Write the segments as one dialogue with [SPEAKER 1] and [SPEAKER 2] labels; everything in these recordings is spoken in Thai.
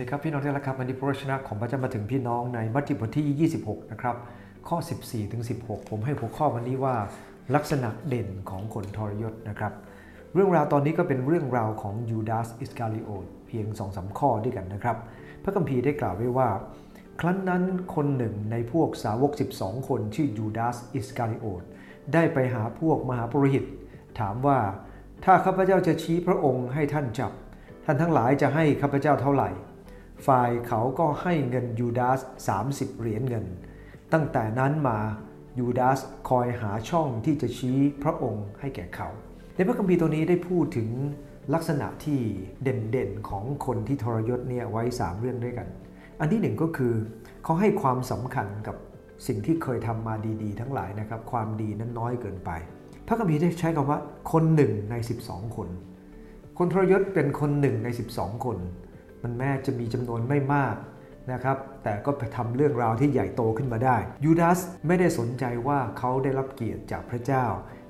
[SPEAKER 1] ดีครับพี่น้องที่รักครับวันนี้พระวจนะของพระเจ้ามาถึงพี่น้องในมัทธิวบทที่ 26 นะครับ ข้อ 14 ถึง 16 ผมให้หัวข้อวันนี้ว่าลักษณะเด่นของคนทรยศนะครับ เรื่องราวตอนนี้ก็เป็นเรื่องราวของยูดาสอิสการิโอตเพียง2อสข้อด้วยกันนะครับ พระคัมภีร์ได้กล่าวไว้ว่า ครั้นนั้นคนหนึ่งในพวกสาวก 12 คนชื่อยูดาสอิสการิโอตได้ไปหาพวกมหาปุโรหิต ถามว่าถ้าข้าพเจ้าจะชี้พระองค์ให้ท่านจับท่านทั้งหลายจะให้ข้าพเจ้าเท่าไหร่ ฝ่ายเขาก็ให้เงินยูดาส 30 เหรียญเงิน ตั้งแต่นั้นมายูดาสคอยหาช่องที่จะชี้พระองค์ให้แก่เขา ในพระคัมภีร์ตัวนี้ได้พูดถึงลักษณะที่เด่นๆของคนที่ทรยศเนี่ยไว้ 3 เรื่องด้วยกัน อันที่หนึ่งก็คือเขาให้ความสำคัญกับสิ่งที่เคยทำมาดีๆ ทั้งหลายนะครับความดีนั้นน้อยเกินไป พระคัมภีร์ได้ใช้คำว่าคนหนึ่งใน 12 คน คนทรยศเป็นคนหนึ่งใน 12 คน มันแม้จะมีจำนวนไม่มากนะครับ แต่ก็ไปทำเรื่องราวที่ใหญ่โตขึ้นมาได้ ยูดาสไม่ได้สนใจว่าเขาได้รับเกียรติจากพระเจ้า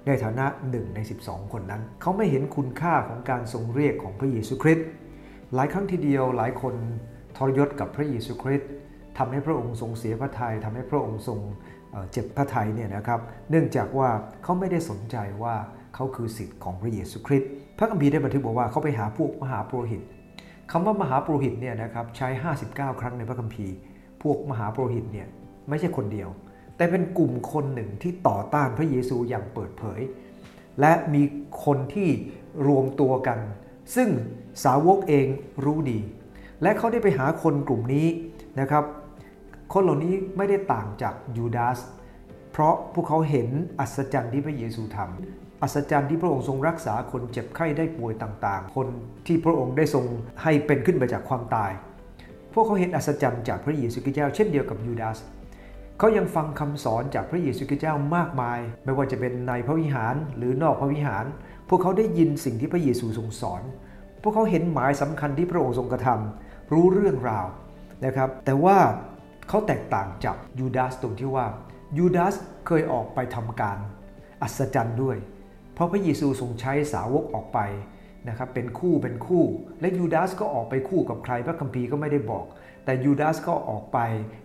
[SPEAKER 1] ในฐานะหนึ่งใน 12 คนนั้น เขาไม่เห็นคุณค่าของการทรงเรียกของพระเยซูคริสต์ หลายครั้งทีเดียวหลายคนทรยศกับพระเยซูคริสต์ทำให้พระองค์ทรงเสียพระทยัยทำให้พระองค์ทรงเจ็บพระทัยเนี่ยนะครับ เนื่องจากว่าเขาไม่ได้สนใจว่าเขาคือสิทธิ์ของพระเยซูคริสต์ พระคัมภีร์ได้บันทึกบอกว่าเขาไปหาพวกมหาปรหิต คำว่ามหาปุโรหิตเนี่ยนะครับใช้ 59 ครั้งในพระคัมภีร์ พวกมหาปุโรหิตเนี่ยไม่ใช่คนเดียว แต่เป็นกลุ่มคนหนึ่งที่ต่อต้านพระเยซูอย่างเปิดเผย และมีคนที่รวมตัวกัน ซึ่งสาวกเองรู้ดี และเขาได้ไปหาคนกลุ่มนี้นะครับ คนเหล่านี้ไม่ได้ต่างจากยูดาสเพราะพวกเขาเห็นอัศจรรย์ที่พระเยซูทำ อัศจรรย์ที่พระองค์ทรงรักษาคนเจ็บไข้ได้ป่วยต่างๆ คนที่พระองค์ได้ทรงให้เป็นขึ้นมาจากความตาย พวกเขาเห็นอัศจรรย์จากพระเยซูคริสต์เจ้า เช่นเดียวกับยูดาสเขายังฟังคำสอนจากพระเยซูคริสต์เจ้ามากมาย ไม่ว่าจะเป็นในพระวิหารหรือนอกพระวิหาร พวกเขาได้ยินสิ่งที่พระเยซูทรงสอน พวกเขาเห็นหมายสำคัญที่พระองค์ทรงกระทำรู้เรื่องราวนะครับ แต่ว่าเขาแตกต่างจากยูดาสตรงที่ว่ายูดาสเคยออกไปทำการอัศจรรย์ด้วย เพราะพระเยซูทรงใช้สาวกออกไปนะครับเป็นคู่เป็นคู่ และยูดาสก็ออกไปคู่กับใครพระคัมภีร์ก็ไม่ได้บอก แต่ยูดาสก็ออกไป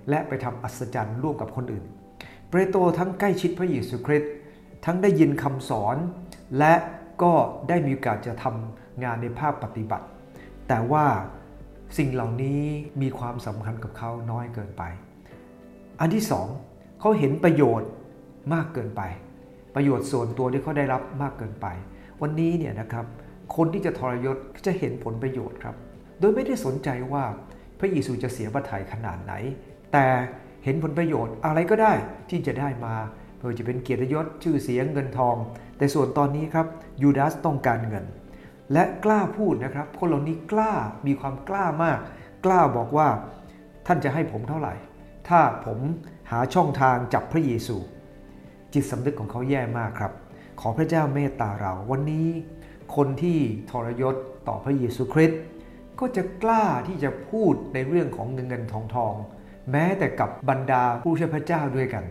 [SPEAKER 1] และไปทำอัศจรรย์ร่วมกับคนอื่น เปโตรทั้งใกล้ชิดพระเยซูคริสต์ทั้งได้ยินคำสอน และก็ได้มีโอกาสจะทำงานในภาคปฏิบัติ แต่ว่าสิ่งเหล่านี้มีความสำคัญกับเขาน้อยเกินไป อันที่สองเขาเห็นประโยชน์มากเกินไป ประโยชน์ส่วนตัวที่เขาได้รับมากเกินไป วันนี้เนี่ยนะครับคนที่จะทรยศจะเห็นผลประโยชน์ครับ โดยไม่ได้สนใจว่าพระเยซูจะเสียพระทัยขนาดไหน แต่เห็นผลประโยชน์อะไรก็ได้ที่จะได้มาไม่ว่าจะเป็นเกียรติยศชื่อเสียงเงินทอง แต่ส่วนตอนนี้ครับยูดาสต้องการเงิน และกล้าพูดนะครับ คนเหล่านี้กล้ามีความกล้ามาก กล้าบอกว่าท่านจะให้ผมเท่าไหร่ ถ้าผมหาช่องทางจับพระเยซู จิตสำนึกของเขาแย่มากครับ ขอพระเจ้าเมตตาเรา วันนี้คนที่ทรยศต่อพระเยซูคริสต์ก็จะกล้าที่จะพูดในเรื่องของเงินเงินทองทอง แม้แต่กับบรรดาผู้เชื่อพระเจ้าด้วยกัน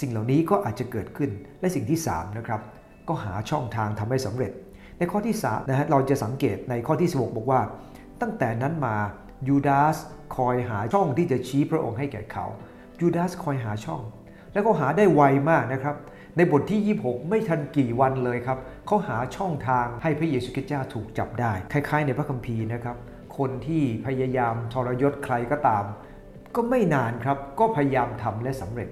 [SPEAKER 1] สิ่งเหล่านี้ก็อาจจะเกิดขึ้นและสิ่งที่3นะครับก็หาช่องทางทำให้สำเร็จ ในข้อที่3นะฮะเราจะสังเกตในข้อที่ 16 บอกว่า ตั้งแต่นั้นมายูดาสคอยหาช่องที่จะชี้พระองค์ให้แก่เขายูดาสคอยหาช่อง แล้วก็หาได้ไวมากนะครับ ในบทที่ 26 ไม่ทันกี่วันเลยครับเขาหาช่องทางให้พระเยซูคริสต์เจ้าถูกจับได้ คล้าย ๆ ในพระคัมภีร์นะครับ คนที่พยายามทรยศใครก็ตาม ก็ไม่นานครับก็พยายามทำและสำเร็จ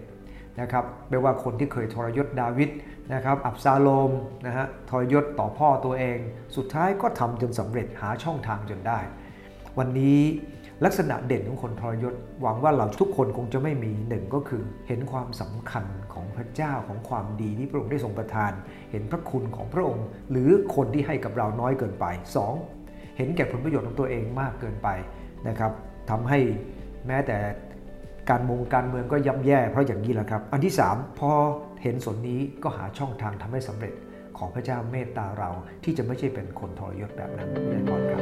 [SPEAKER 1] นะครับไม่ว่าคนที่เคยทรยศดาวิดนะครับอับซาโลมนะฮะทรยศต่อพ่อตัวเอง สุดท้ายก็ทำจนสำเร็จหาช่องทางจนได้ วันนี้ ลักษณะเด่นของคนทรยศ หวังว่าเราทุกคนคงจะไม่มีหนึ่งก็คือ เห็นความสำคัญของพระเจ้าของความดีที่พระองค์ได้ทรงประทาน เห็นพระคุณของพระองค์ หรือคนที่ให้กับเราน้อยเกินไป 2. เห็นแก่ผลประโยชน์ของตัวเองมากเกินไปนะครับทำให้แม้แต่การมงการเมืองก็ย่ำแย่ เพราะอย่างนี้แหละครับ อันที่ 3 พอเห็นส่วนนี้ก็หาช่องทางทำให้สำเร็จ ขอพระเจ้าเมตตาเราที่จะไม่ใช่เป็นคนทรยศแบบนั้นได้พรครับ